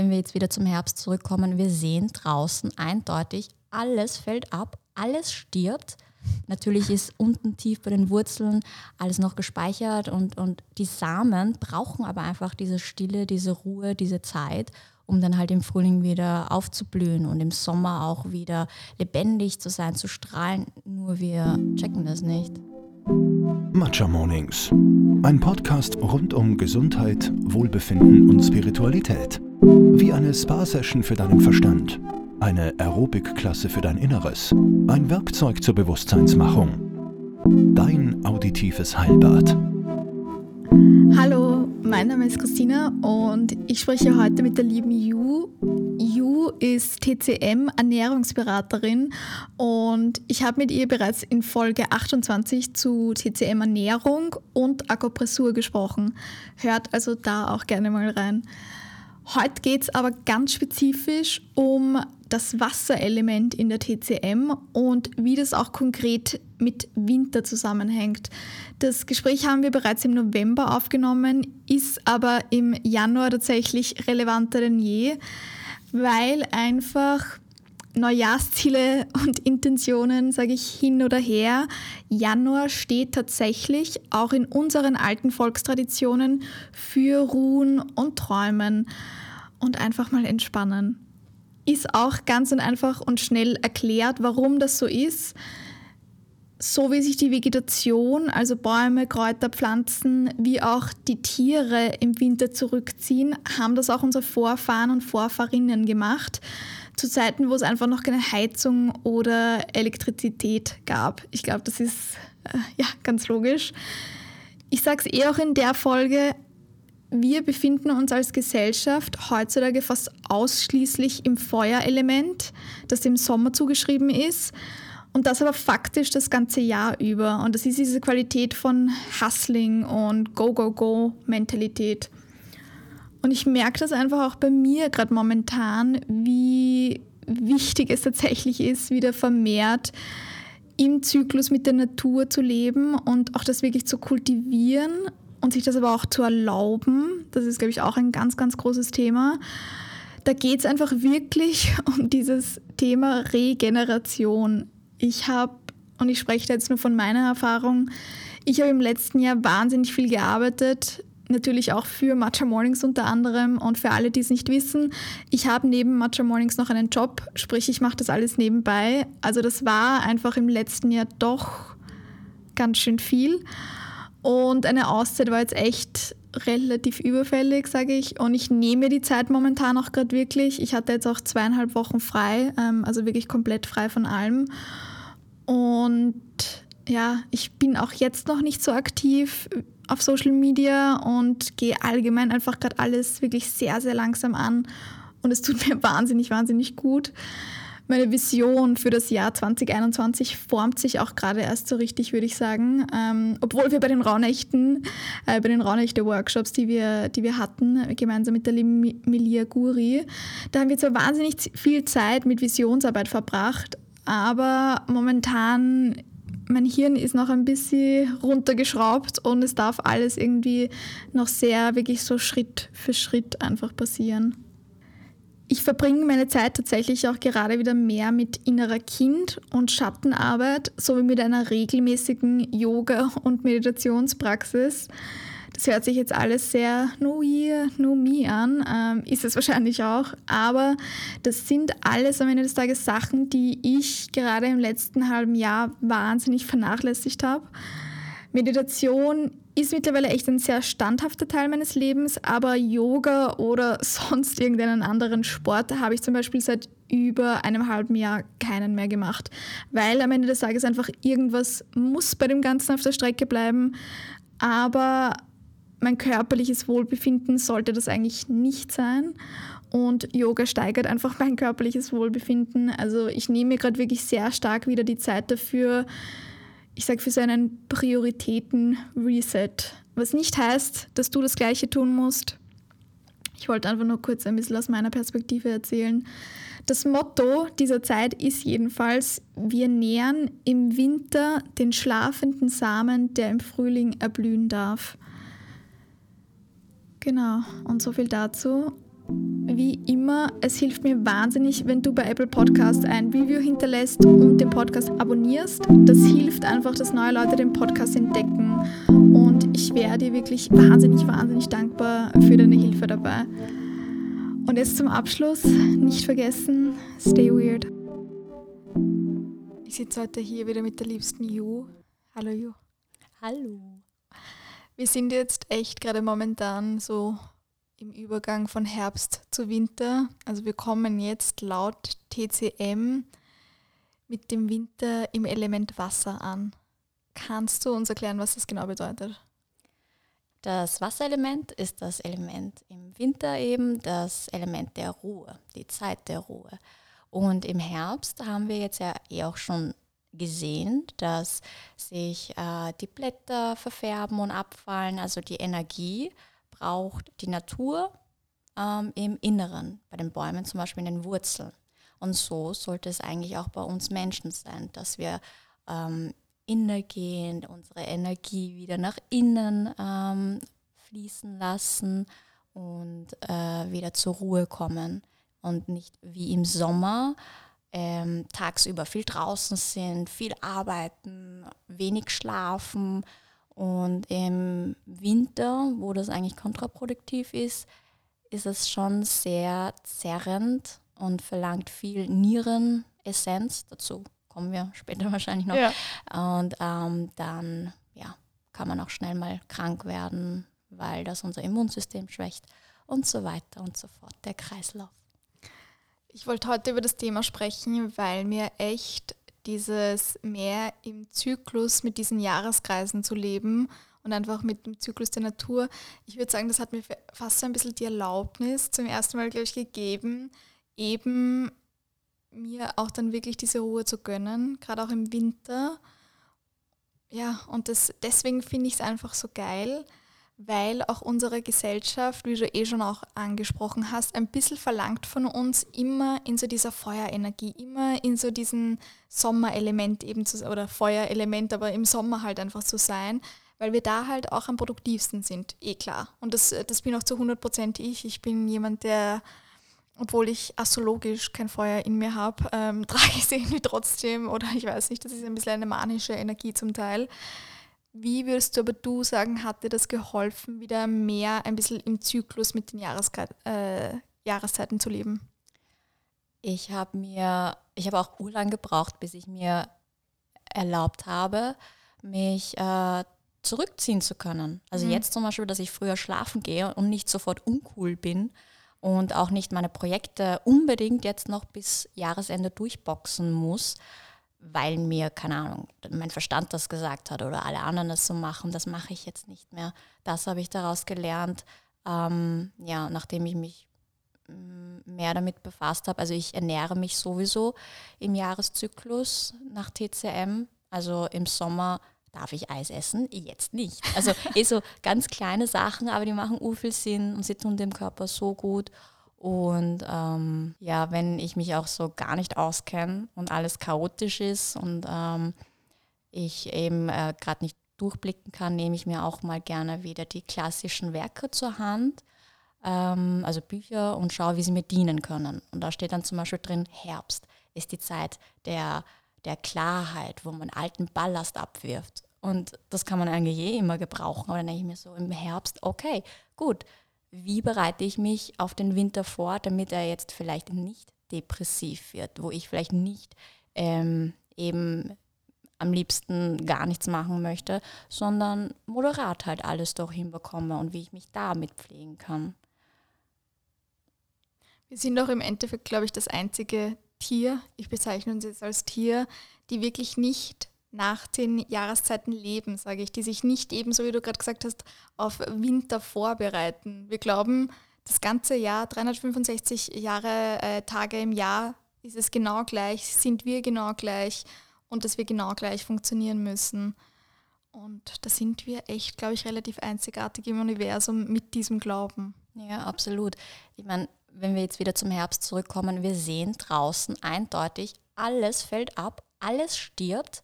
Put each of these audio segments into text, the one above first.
wenn wir jetzt wieder zum Herbst zurückkommen, wir sehen draußen eindeutig, alles fällt ab, alles stirbt. Natürlich ist unten tief bei den Wurzeln alles noch gespeichert und, und die Samen brauchen aber einfach diese Stille, diese Ruhe, diese Zeit, um dann halt im Frühling wieder aufzublühen und im Sommer auch wieder lebendig zu sein, zu strahlen. Nur wir checken das nicht. Matcha Mornings. Ein Podcast rund um Gesundheit, Wohlbefinden und Spiritualität. Wie eine Spa-Session für deinen Verstand eine Aerobic-Klasse für dein Inneres, ein Werkzeug zur Bewusstseinsmachung. Dein auditives Heilbad. Hallo, mein Name ist Christina und ich spreche heute mit der lieben Ju. Ju ist TCM Ernährungsberaterin und ich habe mit ihr bereits in Folge 28 zu TCM Ernährung und Akupressur gesprochen. Hört also da auch gerne mal rein. Heute geht es aber ganz spezifisch um das Wasserelement in der TCM und wie das auch konkret mit Winter zusammenhängt. Das Gespräch haben wir bereits im November aufgenommen, ist aber im Januar tatsächlich relevanter denn je, weil einfach Neujahrsziele und Intentionen, sage ich hin oder her. Januar steht tatsächlich auch in unseren alten Volkstraditionen für Ruhen und Träumen und einfach mal entspannen ist auch ganz und einfach und schnell erklärt, warum das so ist. So wie sich die Vegetation, also Bäume, Kräuter, Pflanzen, wie auch die Tiere im Winter zurückziehen, haben das auch unsere Vorfahren und Vorfahrinnen gemacht. Zu Zeiten, wo es einfach noch keine Heizung oder Elektrizität gab. Ich glaube, das ist äh, ja ganz logisch. Ich sage es eh auch in der Folge, wir befinden uns als Gesellschaft heutzutage fast ausschließlich im Feuerelement, das dem Sommer zugeschrieben ist. Und das aber faktisch das ganze Jahr über. Und das ist diese Qualität von Hustling und Go-Go-Go-Mentalität. Und ich merke das einfach auch bei mir gerade momentan, wie wichtig es tatsächlich ist, wieder vermehrt im Zyklus mit der Natur zu leben und auch das wirklich zu kultivieren und sich das aber auch zu erlauben, das ist, glaube ich, auch ein ganz, ganz großes Thema. Da geht es einfach wirklich um dieses Thema Regeneration. Ich habe, und ich spreche jetzt nur von meiner Erfahrung, ich habe im letzten Jahr wahnsinnig viel gearbeitet, natürlich auch für Matcha Mornings unter anderem. Und für alle, die es nicht wissen, ich habe neben Matcha Mornings noch einen Job, sprich ich mache das alles nebenbei. Also das war einfach im letzten Jahr doch ganz schön viel. Und eine Auszeit war jetzt echt relativ überfällig, sage ich. Und ich nehme die Zeit momentan auch gerade wirklich. Ich hatte jetzt auch zweieinhalb Wochen frei, ähm, also wirklich komplett frei von allem. Und ja, ich bin auch jetzt noch nicht so aktiv auf Social Media und gehe allgemein einfach gerade alles wirklich sehr, sehr langsam an. Und es tut mir wahnsinnig, wahnsinnig gut meine Vision für das Jahr 2021 formt sich auch gerade erst so richtig, würde ich sagen. Ähm, obwohl wir bei den Raunächten, äh, bei den Raunächte-Workshops, die wir, die wir hatten, gemeinsam mit der Milia Guri, da haben wir zwar wahnsinnig viel Zeit mit Visionsarbeit verbracht, aber momentan mein Hirn ist noch ein bisschen runtergeschraubt und es darf alles irgendwie noch sehr wirklich so Schritt für Schritt einfach passieren. Ich verbringe meine Zeit tatsächlich auch gerade wieder mehr mit innerer Kind- und Schattenarbeit sowie mit einer regelmäßigen Yoga- und Meditationspraxis. Das hört sich jetzt alles sehr no year, no me an, ähm, ist es wahrscheinlich auch, aber das sind alles am Ende des Tages Sachen, die ich gerade im letzten halben Jahr wahnsinnig vernachlässigt habe. Meditation ist mittlerweile echt ein sehr standhafter Teil meines Lebens, aber Yoga oder sonst irgendeinen anderen Sport habe ich zum Beispiel seit über einem halben Jahr keinen mehr gemacht, weil am Ende des Tages einfach irgendwas muss bei dem Ganzen auf der Strecke bleiben, aber mein körperliches Wohlbefinden sollte das eigentlich nicht sein. Und Yoga steigert einfach mein körperliches Wohlbefinden. Also ich nehme mir gerade wirklich sehr stark wieder die Zeit dafür, ich sage für seinen Prioritäten-Reset. Was nicht heißt, dass du das Gleiche tun musst. Ich wollte einfach nur kurz ein bisschen aus meiner Perspektive erzählen. Das Motto dieser Zeit ist jedenfalls, wir nähern im Winter den schlafenden Samen, der im Frühling erblühen darf. Genau, und so viel dazu. Wie immer, es hilft mir wahnsinnig, wenn du bei Apple Podcast ein Review hinterlässt und den Podcast abonnierst. Das hilft einfach, dass neue Leute den Podcast entdecken. Und ich wäre dir wirklich wahnsinnig, wahnsinnig dankbar für deine Hilfe dabei. Und jetzt zum Abschluss, nicht vergessen, stay weird. Ich sitze heute hier wieder mit der liebsten Ju. Hallo Ju. Hallo. Wir sind jetzt echt gerade momentan so im Übergang von Herbst zu Winter. Also wir kommen jetzt laut TCM mit dem Winter im Element Wasser an. Kannst du uns erklären, was das genau bedeutet? Das Wasserelement ist das Element im Winter eben, das Element der Ruhe, die Zeit der Ruhe. Und im Herbst haben wir jetzt ja eh auch schon gesehen, dass sich äh, die Blätter verfärben und abfallen. Also die Energie braucht die Natur ähm, im Inneren, bei den Bäumen zum Beispiel in den Wurzeln. Und so sollte es eigentlich auch bei uns Menschen sein, dass wir ähm, innergehend unsere Energie wieder nach innen ähm, fließen lassen und äh, wieder zur Ruhe kommen und nicht wie im Sommer ähm, tagsüber viel draußen sind, viel arbeiten, wenig schlafen und im Winter, wo das eigentlich kontraproduktiv ist, ist es schon sehr zerrend und verlangt viel Nierenessenz dazu kommen wir später wahrscheinlich noch. Ja. Und ähm, dann ja, kann man auch schnell mal krank werden, weil das unser Immunsystem schwächt und so weiter und so fort, der Kreislauf. Ich wollte heute über das Thema sprechen, weil mir echt dieses mehr im Zyklus mit diesen Jahreskreisen zu leben und einfach mit dem Zyklus der Natur, ich würde sagen, das hat mir fast so ein bisschen die Erlaubnis zum ersten Mal, glaube ich, gegeben, eben mir auch dann wirklich diese Ruhe zu gönnen, gerade auch im Winter. Ja, und das, deswegen finde ich es einfach so geil, weil auch unsere Gesellschaft, wie du eh schon auch angesprochen hast, ein bisschen verlangt von uns, immer in so dieser Feuerenergie, immer in so diesem Sommerelement eben zu oder Feuerelement, aber im Sommer halt einfach zu sein, weil wir da halt auch am produktivsten sind, eh klar. Und das, das bin auch zu 100% ich. Ich bin jemand, der obwohl ich astrologisch kein Feuer in mir habe, ähm, trage ich es irgendwie trotzdem oder ich weiß nicht, das ist ein bisschen eine manische Energie zum Teil. Wie würdest du aber du sagen, hat dir das geholfen, wieder mehr ein bisschen im Zyklus mit den Jahreskei äh, Jahreszeiten zu leben? Ich habe mir, ich habe auch urlang gebraucht, bis ich mir erlaubt habe, mich äh, zurückziehen zu können. Also mhm. jetzt zum Beispiel, dass ich früher schlafen gehe und nicht sofort uncool bin, und auch nicht meine Projekte unbedingt jetzt noch bis Jahresende durchboxen muss, weil mir, keine Ahnung, mein Verstand das gesagt hat oder alle anderen das so machen, das mache ich jetzt nicht mehr. Das habe ich daraus gelernt, ähm, ja, nachdem ich mich mm, mehr damit befasst habe. Also ich ernähre mich sowieso im Jahreszyklus nach TCM. Also im Sommer darf ich Eis essen? Jetzt nicht. Also eh so ganz kleine Sachen, aber die machen ur viel Sinn und sie tun dem Körper so gut. Und ähm, ja, wenn ich mich auch so gar nicht auskenne und alles chaotisch ist und ähm, ich eben äh, gerade nicht durchblicken kann, nehme ich mir auch mal gerne wieder die klassischen Werke zur Hand, ähm, also Bücher und schaue, wie sie mir dienen können. Und da steht dann zum Beispiel drin, Herbst ist die Zeit der der Klarheit, wo man alten Ballast abwirft. Und das kann man eigentlich eh immer gebrauchen. Aber dann denke ich mir so im Herbst, okay, gut, wie bereite ich mich auf den Winter vor, damit er jetzt vielleicht nicht depressiv wird, wo ich vielleicht nicht ähm, eben am liebsten gar nichts machen möchte, sondern moderat halt alles doch hinbekomme und wie ich mich damit pflegen kann. Wir sind doch im Endeffekt, glaube ich, das einzige Tier, ich bezeichne uns jetzt als Tier, die wirklich nicht nach den Jahreszeiten leben, sage ich, die sich nicht ebenso, wie du gerade gesagt hast, auf Winter vorbereiten. Wir glauben, das ganze Jahr, 365 Jahre, äh, Tage im Jahr, ist es genau gleich, sind wir genau gleich und dass wir genau gleich funktionieren müssen. Und da sind wir echt, glaube ich, relativ einzigartig im Universum mit diesem Glauben. Ja, absolut. Ich meine, wenn wir jetzt wieder zum Herbst zurückkommen, wir sehen draußen eindeutig, alles fällt ab, alles stirbt.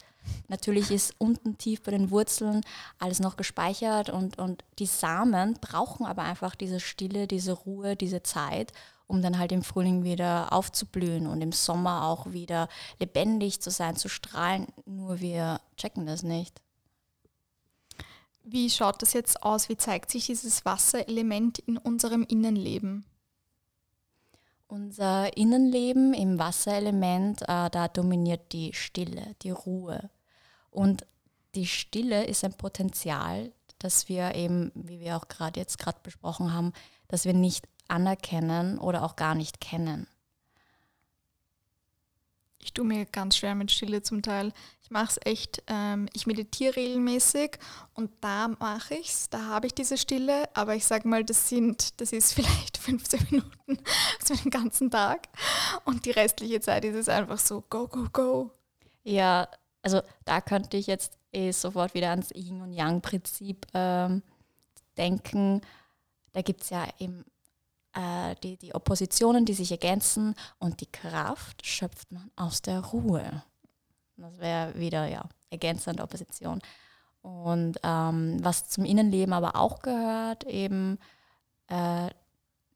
Natürlich ist unten tief bei den Wurzeln alles noch gespeichert und, und die Samen brauchen aber einfach diese Stille, diese Ruhe, diese Zeit, um dann halt im Frühling wieder aufzublühen und im Sommer auch wieder lebendig zu sein, zu strahlen. Nur wir checken das nicht. Wie schaut das jetzt aus? Wie zeigt sich dieses Wasserelement in unserem Innenleben? Unser Innenleben im Wasserelement, äh, da dominiert die Stille, die Ruhe. Und die Stille ist ein Potenzial, das wir eben, wie wir auch gerade jetzt gerade besprochen haben, dass wir nicht anerkennen oder auch gar nicht kennen. Ich tue mir ganz schwer mit Stille zum Teil. Ich mache es echt, ähm, ich meditiere regelmäßig und da mache ich es, da habe ich diese Stille, aber ich sage mal, das sind, das ist vielleicht 15 Minuten für den ganzen Tag und die restliche Zeit ist es einfach so, go, go, go. Ja, also da könnte ich jetzt eh sofort wieder ans Yin- und Yang-Prinzip ähm, denken. Da gibt es ja eben äh, die, die Oppositionen, die sich ergänzen und die Kraft schöpft man aus der Ruhe. Das wäre wieder ja ergänzende Opposition. Und ähm, was zum Innenleben aber auch gehört, eben, äh,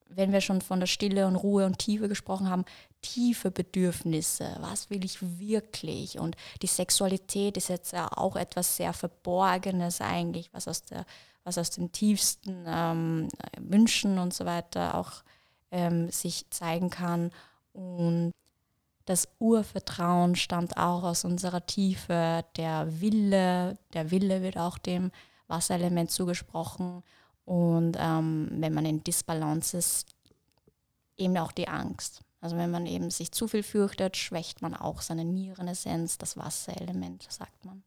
wenn wir schon von der Stille und Ruhe und Tiefe gesprochen haben, tiefe Bedürfnisse, was will ich wirklich? Und die Sexualität ist jetzt ja auch etwas sehr Verborgenes eigentlich, was aus der was aus den tiefsten ähm, Wünschen und so weiter auch ähm, sich zeigen kann. Und das Urvertrauen stammt auch aus unserer Tiefe. Der Wille, der Wille wird auch dem Wasserelement zugesprochen. Und ähm, wenn man in Disbalance ist, eben auch die Angst. Also wenn man eben sich zu viel fürchtet, schwächt man auch seine Nierenessenz, das Wasserelement, sagt man.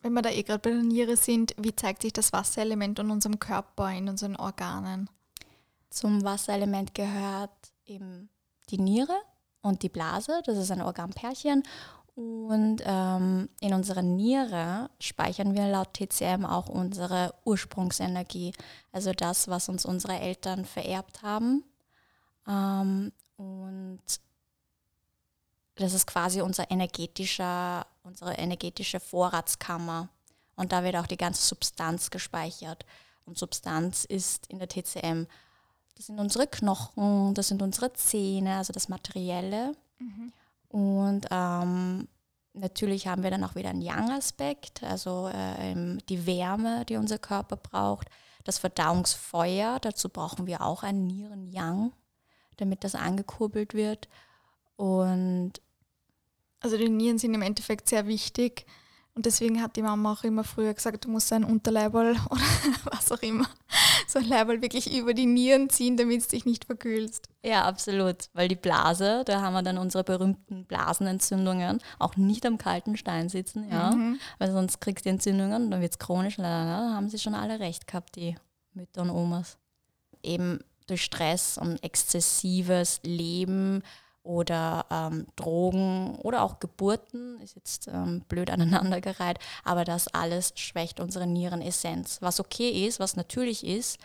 Wenn wir da eh gerade bei der Niere sind, wie zeigt sich das Wasserelement in unserem Körper, in unseren Organen? Zum Wasserelement gehört eben die Niere und die Blase, das ist ein Organpärchen. Und ähm, in unserer Niere speichern wir laut TCM auch unsere Ursprungsenergie, also das, was uns unsere Eltern vererbt haben. Ähm, und das ist quasi unser energetischer, unsere energetische Vorratskammer. Und da wird auch die ganze Substanz gespeichert. Und Substanz ist in der TCM, das sind unsere Knochen, das sind unsere Zähne, also das Materielle. Mhm. Und ähm, natürlich haben wir dann auch wieder einen Yang-Aspekt, also äh, die Wärme, die unser Körper braucht. Das Verdauungsfeuer, dazu brauchen wir auch ein Nieren-Yang, damit das angekurbelt wird. Und also die Nieren sind im Endeffekt sehr wichtig. Und deswegen hat die Mama auch immer früher gesagt, du musst ein Unterleiberl oder was auch immer, so ein Leiberl wirklich über die Nieren ziehen, damit es dich nicht verkühlst. Ja, absolut. Weil die Blase, da haben wir dann unsere berühmten Blasenentzündungen, auch nicht am kalten Stein sitzen, ja. Mhm. Weil sonst kriegst du Entzündungen und dann wird es chronisch. Da haben sie schon alle recht gehabt, die Mütter und Omas. Eben durch Stress und exzessives Leben oder ähm, Drogen oder auch Geburten, ist jetzt ähm, blöd aneinandergereiht, aber das alles schwächt unsere Nierenessenz. Was okay ist, was natürlich ist,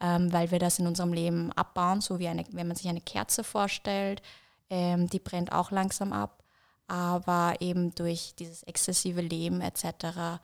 ähm, weil wir das in unserem Leben abbauen, so wie eine, wenn man sich eine Kerze vorstellt, ähm, die brennt auch langsam ab, aber eben durch dieses exzessive Leben etc.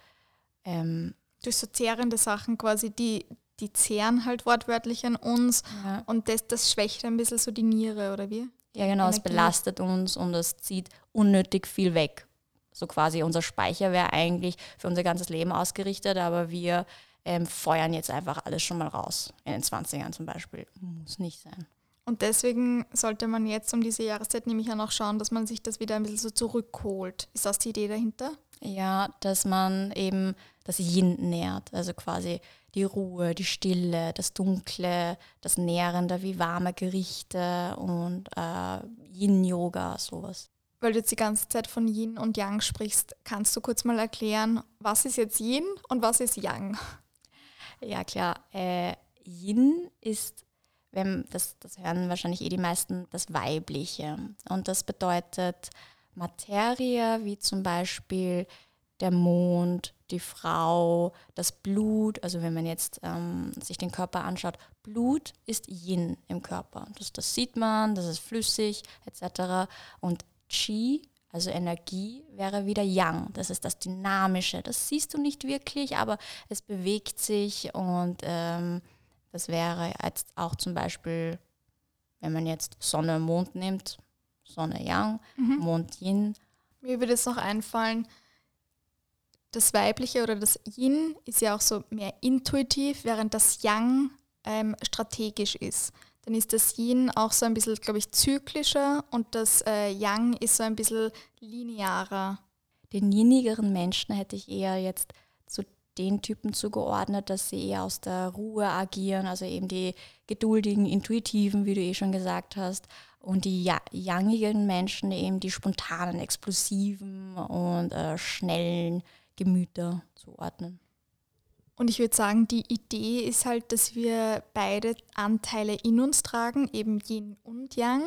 Ähm, durch so zehrende Sachen quasi, die, die zehren halt wortwörtlich an uns ja. und das, das schwächt ein bisschen so die Niere, oder wie? Ja, genau, Energie. es belastet uns und es zieht unnötig viel weg. So quasi unser Speicher wäre eigentlich für unser ganzes Leben ausgerichtet, aber wir ähm, feuern jetzt einfach alles schon mal raus. In den 20ern zum Beispiel. Muss nicht sein. Und deswegen sollte man jetzt um diese Jahreszeit nämlich auch schauen, dass man sich das wieder ein bisschen so zurückholt. Ist das die Idee dahinter? Ja, dass man eben das Yin nährt. Also quasi die Ruhe, die Stille, das Dunkle, das Nährende wie warme Gerichte und äh, Yin-Yoga, sowas. Weil du jetzt die ganze Zeit von Yin und Yang sprichst, kannst du kurz mal erklären, was ist jetzt Yin und was ist Yang? Ja, klar. Äh, Yin ist, wenn, das, das hören wahrscheinlich eh die meisten, das Weibliche. Und das bedeutet Materie, wie zum Beispiel der Mond, die Frau, das Blut, also wenn man jetzt ähm, sich den Körper anschaut, Blut ist Yin im Körper. Das, das sieht man, das ist flüssig etc. Und Qi Also Energie wäre wieder Yang, das ist das Dynamische. Das siehst du nicht wirklich, aber es bewegt sich und ähm, das wäre jetzt auch zum Beispiel, wenn man jetzt Sonne und Mond nimmt, Sonne Yang, mhm. Mond Yin. Mir würde es noch einfallen, das Weibliche oder das Yin ist ja auch so mehr intuitiv, während das Yang ähm, strategisch ist. Dann ist das Yin auch so ein bisschen, glaube ich, zyklischer und das äh, Yang ist so ein bisschen linearer. Den yinigeren Menschen hätte ich eher jetzt zu den Typen zugeordnet, dass sie eher aus der Ruhe agieren, also eben die geduldigen, intuitiven, wie du eh schon gesagt hast, und die yangigen Menschen eben die spontanen, explosiven und äh, schnellen Gemüter zuordnen. Und ich würde sagen, die Idee ist halt, dass wir beide Anteile in uns tragen, eben Yin und Yang,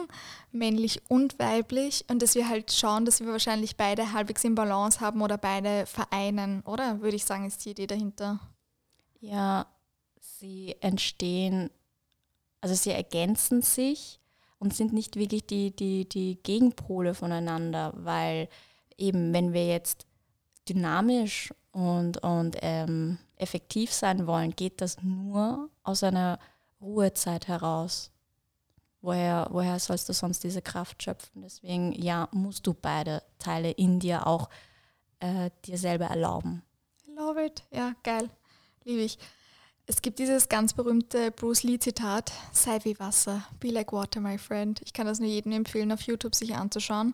männlich und weiblich, und dass wir halt schauen, dass wir wahrscheinlich beide halbwegs in Balance haben oder beide vereinen, oder? Würde ich sagen, ist die Idee dahinter. Ja, sie entstehen, also sie ergänzen sich und sind nicht wirklich die, die, die Gegenpole voneinander, weil eben, wenn wir jetzt dynamisch und, und ähm, effektiv sein wollen, geht das nur aus einer Ruhezeit heraus. Woher, woher sollst du sonst diese Kraft schöpfen? Deswegen, ja, musst du beide Teile in dir auch äh, dir selber erlauben. Love it. Ja, geil. Liebe ich. Es gibt dieses ganz berühmte Bruce Lee-Zitat, sei wie Wasser, be like water, my friend. Ich kann das nur jedem empfehlen, auf YouTube sich anzuschauen.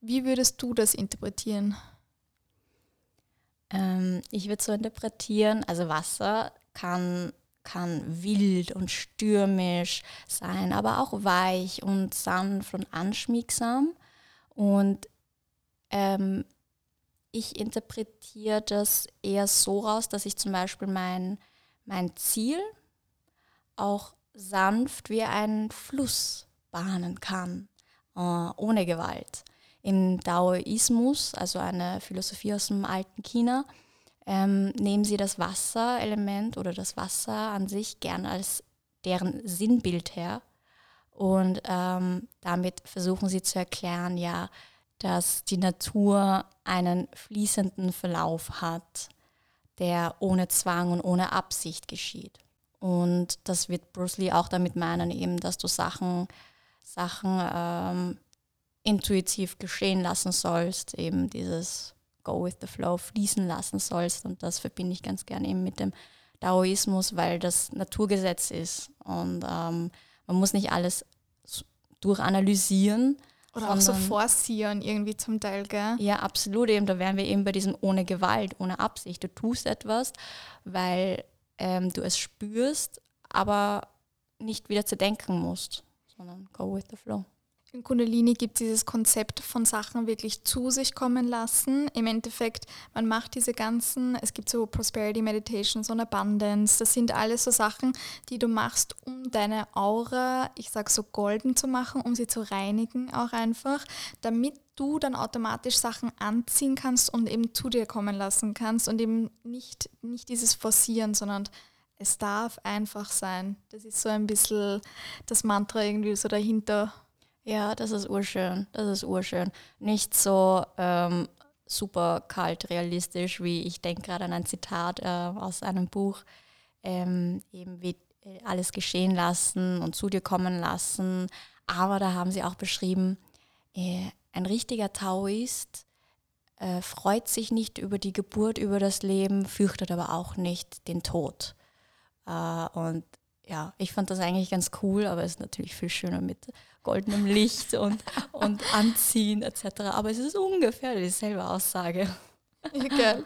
Wie würdest du das interpretieren? Ähm, ich würde so interpretieren, also Wasser kann, kann wild und stürmisch sein, aber auch weich und sanft und anschmiegsam. Und ähm, ich interpretiere das eher so raus, dass ich zum Beispiel mein, mein Ziel auch sanft wie einen Fluss bahnen kann, äh, ohne Gewalt. Im Daoismus, also eine Philosophie aus dem alten China, ähm, nehmen sie das Wasserelement oder das Wasser an sich gern als deren Sinnbild her. Und ähm, damit versuchen sie zu erklären, ja, dass die Natur einen fließenden Verlauf hat, der ohne Zwang und ohne Absicht geschieht. Und das wird Bruce Lee auch damit meinen, eben, dass du Sachen, Sachen ähm, intuitiv geschehen lassen sollst, eben dieses Go with the Flow fließen lassen sollst. Und das verbinde ich ganz gerne eben mit dem Daoismus, weil das Naturgesetz ist. Und ähm, man muss nicht alles durchanalysieren. Oder auch so forcieren irgendwie zum Teil, gell? Ja, absolut. Eben, da wären wir eben bei diesem ohne Gewalt, ohne Absicht. Du tust etwas, weil ähm, du es spürst, aber nicht wieder zu denken musst, sondern go with the flow. In Kundalini gibt es dieses Konzept von Sachen wirklich zu sich kommen lassen. Im Endeffekt, man macht diese ganzen, es gibt so Prosperity Meditations und Abundance, das sind alles so Sachen, die du machst, um deine Aura, ich sag so golden zu machen, um sie zu reinigen auch einfach, damit du dann automatisch Sachen anziehen kannst und eben zu dir kommen lassen kannst und eben nicht, nicht dieses Forcieren, sondern es darf einfach sein. Das ist so ein bisschen das Mantra irgendwie so dahinter ja, das ist urschön. Das ist urschön. Nicht so ähm, super kalt realistisch, wie ich denke gerade an ein Zitat äh, aus einem Buch, ähm, eben wie äh, alles geschehen lassen und zu dir kommen lassen. Aber da haben sie auch beschrieben, äh, ein richtiger Taoist äh, freut sich nicht über die Geburt, über das Leben, fürchtet aber auch nicht den Tod. Äh, und ja, ich fand das eigentlich ganz cool, aber es ist natürlich viel schöner mit goldenem Licht und, und Anziehen etc. Aber es ist ungefähr dieselbe Aussage. Okay.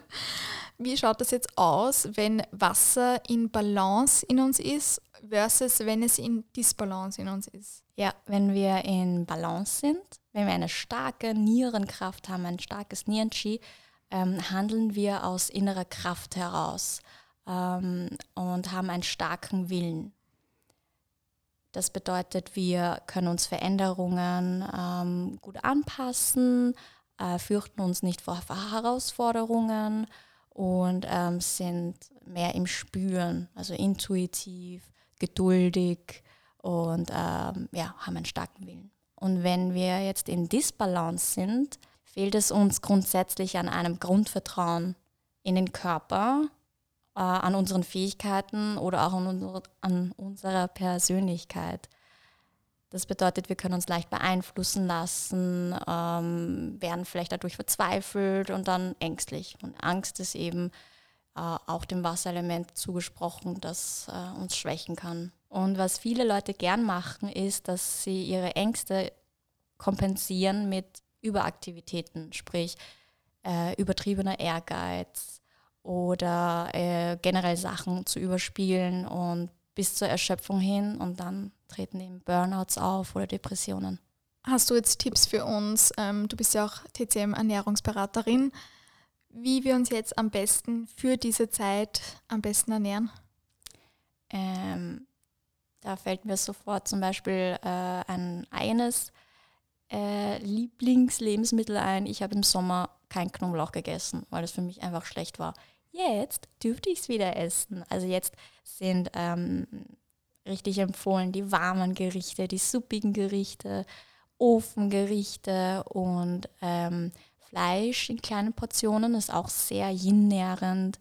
Wie schaut das jetzt aus, wenn Wasser in Balance in uns ist versus wenn es in Disbalance in uns ist? Ja, wenn wir in Balance sind, wenn wir eine starke Nierenkraft haben, ein starkes Nierenqi, ähm, handeln wir aus innerer Kraft heraus ähm, und haben einen starken Willen. Das bedeutet, wir können uns Veränderungen ähm, gut anpassen, äh, fürchten uns nicht vor Herausforderungen und ähm, sind mehr im Spüren, also intuitiv, geduldig und ähm, ja, haben einen starken Willen. Und wenn wir jetzt in Disbalance sind, fehlt es uns grundsätzlich an einem Grundvertrauen in den Körper, äh, an unseren Fähigkeiten oder auch an, unsere, an unserer Persönlichkeit. Das bedeutet, wir können uns leicht beeinflussen lassen, ähm, werden vielleicht dadurch verzweifelt und dann ängstlich. Und Angst ist eben äh, auch dem Wasserelement zugesprochen, das äh, uns schwächen kann. Und was viele Leute gern machen, ist, dass sie ihre Ängste kompensieren mit Überaktivitäten, sprich äh, übertriebener Ehrgeiz oder äh, generell Sachen zu überspielen und bis zur Erschöpfung hin und dann treten eben Burnouts auf oder Depressionen. Hast du jetzt Tipps für uns? Ähm, du bist ja auch TCM-Ernährungsberaterin, wie wir uns jetzt am besten für diese Zeit am besten ernähren? Ähm, da fällt mir sofort zum Beispiel äh, ein eines äh, Lieblingslebensmittel ein. Ich habe im Sommer kein Knoblauch gegessen, weil es für mich einfach schlecht war. Jetzt dürfte ich es wieder essen. Also jetzt sind ähm, richtig empfohlen die warmen Gerichte, die suppigen Gerichte, Ofengerichte und ähm, Fleisch in kleinen Portionen ist auch sehr yin-nährend.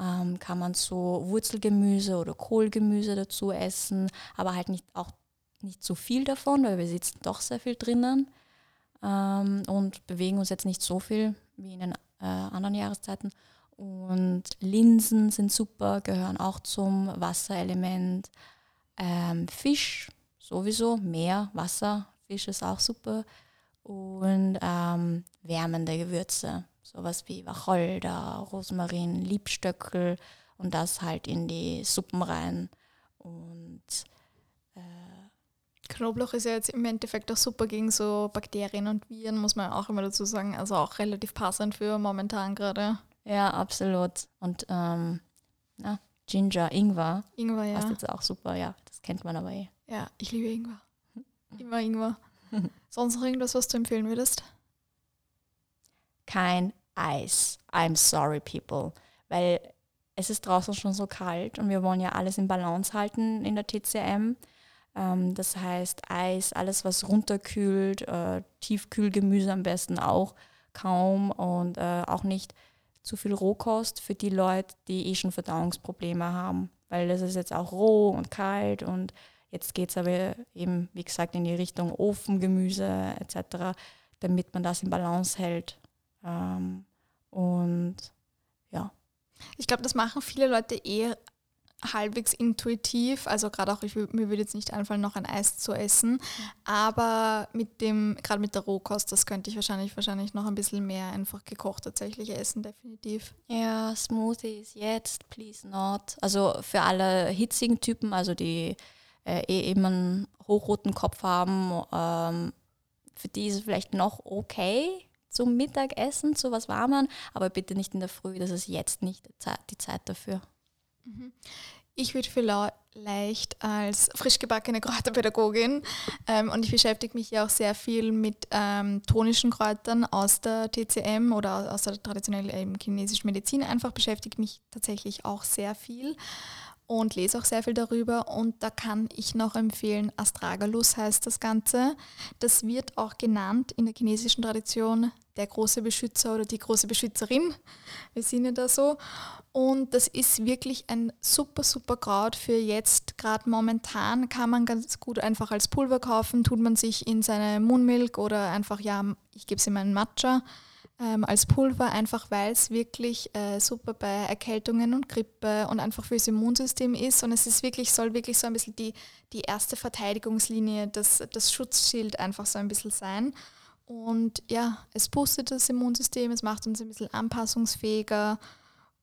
Ähm, kann man so Wurzelgemüse oder Kohlgemüse dazu essen, aber halt nicht auch nicht zu viel davon, weil wir sitzen doch sehr viel drinnen ähm, und bewegen uns jetzt nicht so viel wie in den äh, anderen Jahreszeiten. Und Linsen sind super, gehören auch zum Wasserelement. Ähm, Fisch sowieso, Meer, Wasser, Fisch ist auch super. Und ähm, wärmende Gewürze, sowas wie Wacholder, Rosmarin, Liebstöckel und das halt in die Suppen rein. Und Knoblauch ist ja jetzt im Endeffekt auch super gegen so Bakterien und Viren, muss man auch immer dazu sagen. Also auch relativ passend für momentan gerade. Ja, absolut. Und ähm, ja, Ginger, Ingwer. Ingwer, ja. Das ist jetzt auch super, ja. Das kennt man aber eh. Ja, ich liebe Ingwer. Immer Ingwer. Sonst noch irgendwas, was du empfehlen würdest? Kein Eis. I'm sorry, people. Weil es ist draußen schon so kalt und wir wollen ja alles in Balance halten in der TCM. Ähm, das heißt Eis, alles was runterkühlt, äh, Tiefkühlgemüse am besten auch kaum und äh, auch nicht zu viel Rohkost für die Leute, die eh schon Verdauungsprobleme haben, weil das ist jetzt auch roh und kalt und jetzt geht es aber eben, wie gesagt, in die Richtung Ofengemüse etc., damit man das in Balance hält. Ähm, und ja. Ich glaube, das machen viele Leute eher halbwegs intuitiv, also gerade auch, ich, mir würde jetzt nicht einfallen, noch ein Eis zu essen, aber mit dem, gerade mit der Rohkost, das könnte ich wahrscheinlich, wahrscheinlich noch ein bisschen mehr einfach gekocht tatsächlich essen, definitiv. Ja, Smoothies jetzt, please not. Also für alle hitzigen Typen, also die äh, eh eben einen hochroten Kopf haben, ähm, für die ist es vielleicht noch okay zum Mittagessen, zu was Warmen, aber bitte nicht in der Früh, das ist jetzt nicht die Zeit dafür. Ich würde vielleicht als frisch gebackene Kräuterpädagogin ähm, und ich beschäftige mich ja auch sehr viel mit ähm, tonischen Kräutern aus der TCM oder aus der traditionellen chinesischen Medizin einfach beschäftige mich tatsächlich auch sehr viel und lese auch sehr viel darüber. Und da kann ich noch empfehlen, Astragalus heißt das Ganze. Das wird auch genannt in der chinesischen Tradition der große Beschützer oder die große Beschützerin. Wir sind ja da so. Und das ist wirklich ein super, super Kraut für jetzt. Gerade momentan kann man ganz gut einfach als Pulver kaufen, tut man sich in seine Moonmilk oder einfach, ja, ich gebe es in meinen Matcha ähm, als Pulver, einfach weil es wirklich äh, super bei Erkältungen und Grippe und einfach fürs Immunsystem ist. Und es ist wirklich, soll wirklich so ein bisschen die, die erste Verteidigungslinie, das, das Schutzschild einfach so ein bisschen sein. Und ja, es boostet das Immunsystem, es macht uns ein bisschen anpassungsfähiger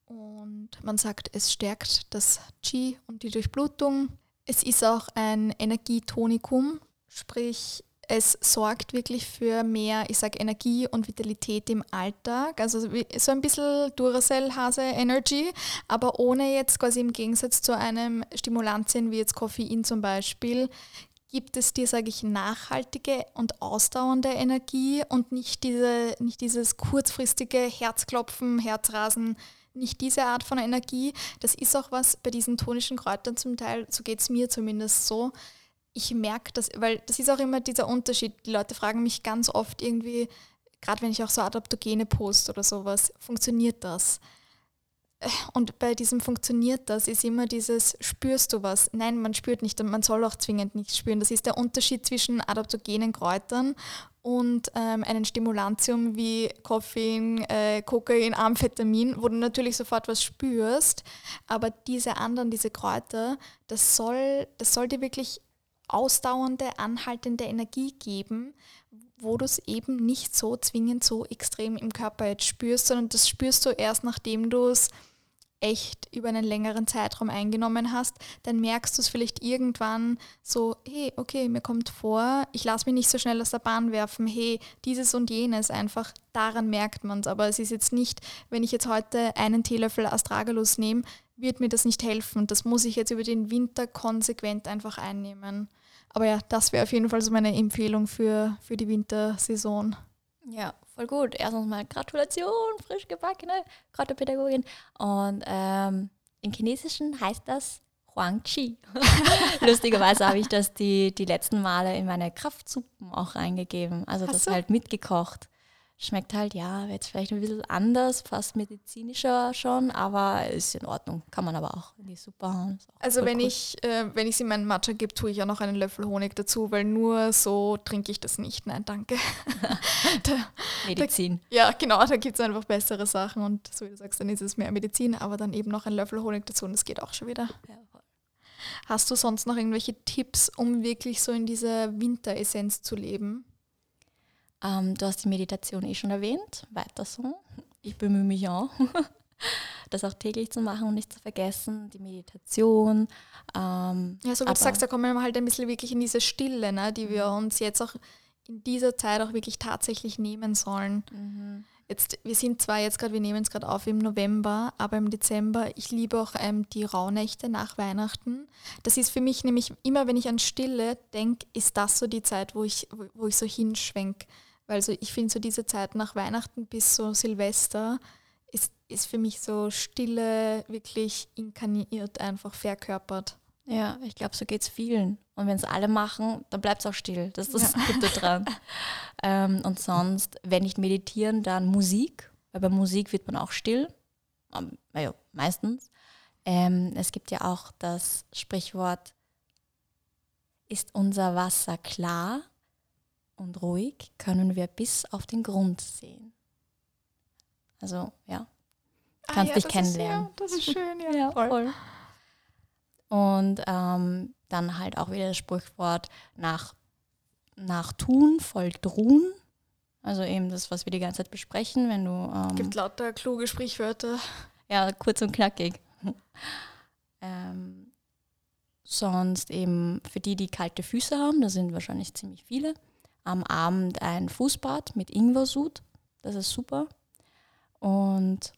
und man sagt, es stärkt das Qi und die Durchblutung. Es ist auch ein Energietonikum, sprich es sorgt wirklich für mehr, ich sage, Energie und Vitalität im Alltag. Also so ein bisschen Duracell-Hase-Energy, aber ohne jetzt quasi im Gegensatz zu einem Stimulantien wie jetzt Koffein zum Beispiel, gibt es dir, sage ich, nachhaltige und ausdauernde Energie und nicht, diese, nicht dieses kurzfristige Herzklopfen, Herzrasen, nicht diese Art von Energie. Das ist auch was bei diesen tonischen Kräutern zum Teil, so geht es mir zumindest so, ich merke das, weil das ist auch immer dieser Unterschied. Die Leute fragen mich ganz oft irgendwie, gerade wenn ich auch so Adaptogene poste oder sowas, funktioniert das? Und bei diesem funktioniert das, ist immer dieses, spürst du was? Nein, man spürt nicht und man soll auch zwingend nicht spüren. Das ist der Unterschied zwischen adaptogenen Kräutern und ähm, einem Stimulantium wie Koffein, äh, Kokain, Amphetamin, wo du natürlich sofort was spürst. Aber diese anderen, diese Kräuter, das soll, das soll dir wirklich ausdauernde, anhaltende Energie geben, wo du es eben nicht so zwingend so extrem im Körper jetzt spürst, sondern das spürst du erst, nachdem du es echt über einen längeren Zeitraum eingenommen hast, dann merkst du es vielleicht irgendwann so, hey, okay, mir kommt vor, ich lasse mich nicht so schnell aus der Bahn werfen, hey, dieses und jenes, einfach daran merkt man es. Aber es ist jetzt nicht, wenn ich jetzt heute einen Teelöffel Astragalus nehme, wird mir das nicht helfen. Das muss ich jetzt über den Winter konsequent einfach einnehmen. Aber ja, das wäre auf jeden Fall so meine Empfehlung für, für die Wintersaison. Ja, voll gut. Erstens mal Gratulation, frisch gebackene Kräuterpädagogin. Und ähm, im Chinesischen heißt das Huang Chi. Lustigerweise habe ich das die, die letzten Male in meine Kraftsuppen auch reingegeben. Also Hast das du? halt mitgekocht. Schmeckt halt, ja, jetzt vielleicht ein bisschen anders, fast medizinischer schon, aber ist in Ordnung. Kann man aber auch in die Suppe hauen. Also wenn cool. ich äh, wenn ich es in meinen Matcha gebe, tue ich auch noch einen Löffel Honig dazu, weil nur so trinke ich das nicht. Nein, danke. da, Medizin. Da, ja, genau, da gibt es einfach bessere Sachen und so wie du sagst, dann ist es mehr Medizin, aber dann eben noch ein Löffel Honig dazu und das geht auch schon wieder. Ja, Hast du sonst noch irgendwelche Tipps, um wirklich so in dieser Winteressenz zu leben? Ähm, du hast die Meditation eh schon erwähnt, weiter so. Ich bemühe mich auch, das auch täglich zu machen und nicht zu vergessen, die Meditation. Ähm, ja, so wie du sagst, da kommen wir halt ein bisschen wirklich in diese Stille, ne, die wir uns jetzt auch in dieser Zeit auch wirklich tatsächlich nehmen sollen. Mhm. Jetzt, wir sind zwar jetzt gerade, wir nehmen es gerade auf im November, aber im Dezember, ich liebe auch ähm, die Rauhnächte nach Weihnachten. Das ist für mich nämlich immer, wenn ich an Stille denke, ist das so die Zeit, wo ich, wo, wo ich so hinschwenke. Weil so, ich finde so diese Zeit nach Weihnachten bis so Silvester ist, ist für mich so Stille wirklich inkarniert, einfach verkörpert. Ja, ich glaube, so geht es vielen. Und wenn es alle machen, dann bleibt es auch still. Das ist das ja. Gute dran. ähm, und sonst, wenn nicht meditieren, dann Musik. Weil bei Musik wird man auch still. Ähm, naja, meistens. Ähm, es gibt ja auch das Sprichwort, ist unser Wasser klar? Und ruhig können wir bis auf den Grund sehen. Also ja, ah kannst ah, ja, dich kennenlernen. Ist, ja, das ist schön, ja. ja voll. voll. Und ähm, dann halt auch wieder das Sprichwort nach, nach Tun folgt Ruhen. Also eben das, was wir die ganze Zeit besprechen, wenn du... Ähm, gibt lauter kluge Sprichwörter. Ja, kurz und knackig. ähm, sonst eben für die, die kalte Füße haben, da sind wahrscheinlich ziemlich viele, am Abend ein Fußbad mit Ingwersud. Das ist super. Und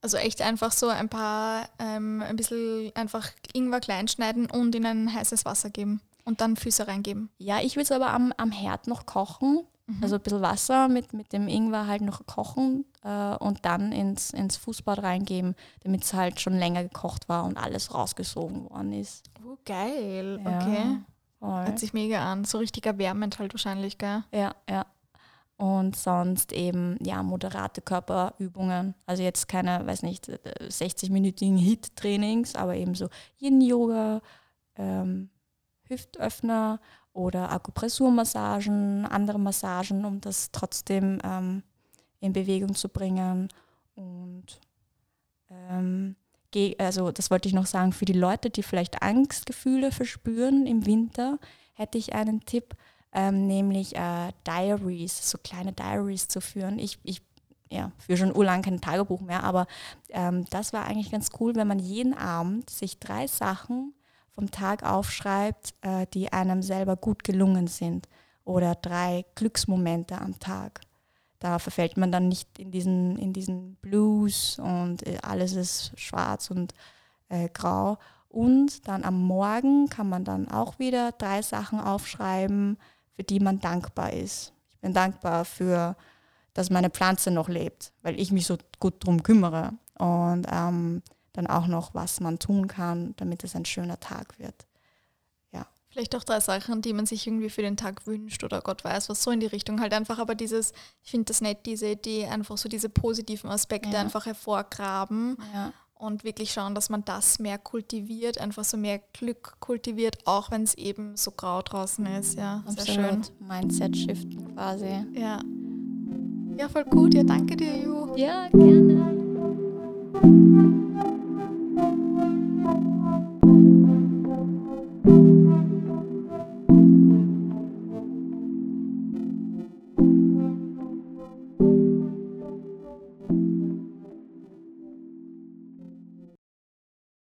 also echt einfach so ein paar, ähm, ein bisschen einfach Ingwer klein schneiden und in ein heißes Wasser geben und dann Füße reingeben. Ja, ich würde es aber am, am Herd noch kochen. Mhm. Also ein bisschen Wasser mit, mit dem Ingwer halt noch kochen äh, und dann ins, ins Fußbad reingeben, damit es halt schon länger gekocht war und alles rausgesogen worden ist. Oh, geil. Ja. Okay. Voll. Hört sich mega an. So richtig erwärmend halt wahrscheinlich, gell? Ja, ja. Und sonst eben, ja, moderate Körperübungen. Also jetzt keine, weiß nicht, 60-minütigen Hit-Trainings, aber eben so Yin-Yoga, ähm, Hüftöffner oder Akupressurmassagen, andere Massagen, um das trotzdem ähm, in Bewegung zu bringen. Und ähm, also das wollte ich noch sagen, für die Leute, die vielleicht Angstgefühle verspüren im Winter, hätte ich einen Tipp, ähm, nämlich äh, Diaries, so kleine Diaries zu führen. Ich, ich ja, führe schon urlang kein Tagebuch mehr, aber ähm, das war eigentlich ganz cool, wenn man jeden Abend sich drei Sachen vom Tag aufschreibt, äh, die einem selber gut gelungen sind oder drei Glücksmomente am Tag. Da verfällt man dann nicht in diesen, in diesen Blues und äh, alles ist schwarz und äh, grau. Und dann am Morgen kann man dann auch wieder drei Sachen aufschreiben, für die man dankbar ist. Ich bin dankbar für, dass meine Pflanze noch lebt, weil ich mich so gut darum kümmere. Und ähm, dann auch noch, was man tun kann, damit es ein schöner Tag wird. Vielleicht auch drei Sachen, die man sich irgendwie für den Tag wünscht oder Gott weiß was, so in die Richtung halt einfach. Aber dieses, ich finde das nett, diese Idee, einfach so diese positiven Aspekte Ja. einfach hervorgraben Ja. und wirklich schauen, dass man das mehr kultiviert, einfach so mehr Glück kultiviert, auch wenn es eben so grau draußen ist. Ja, sehr schön. Absolut. Mindset shiften quasi. Ja. Ja, voll gut. Ja, danke dir, Ju. Ja, gerne.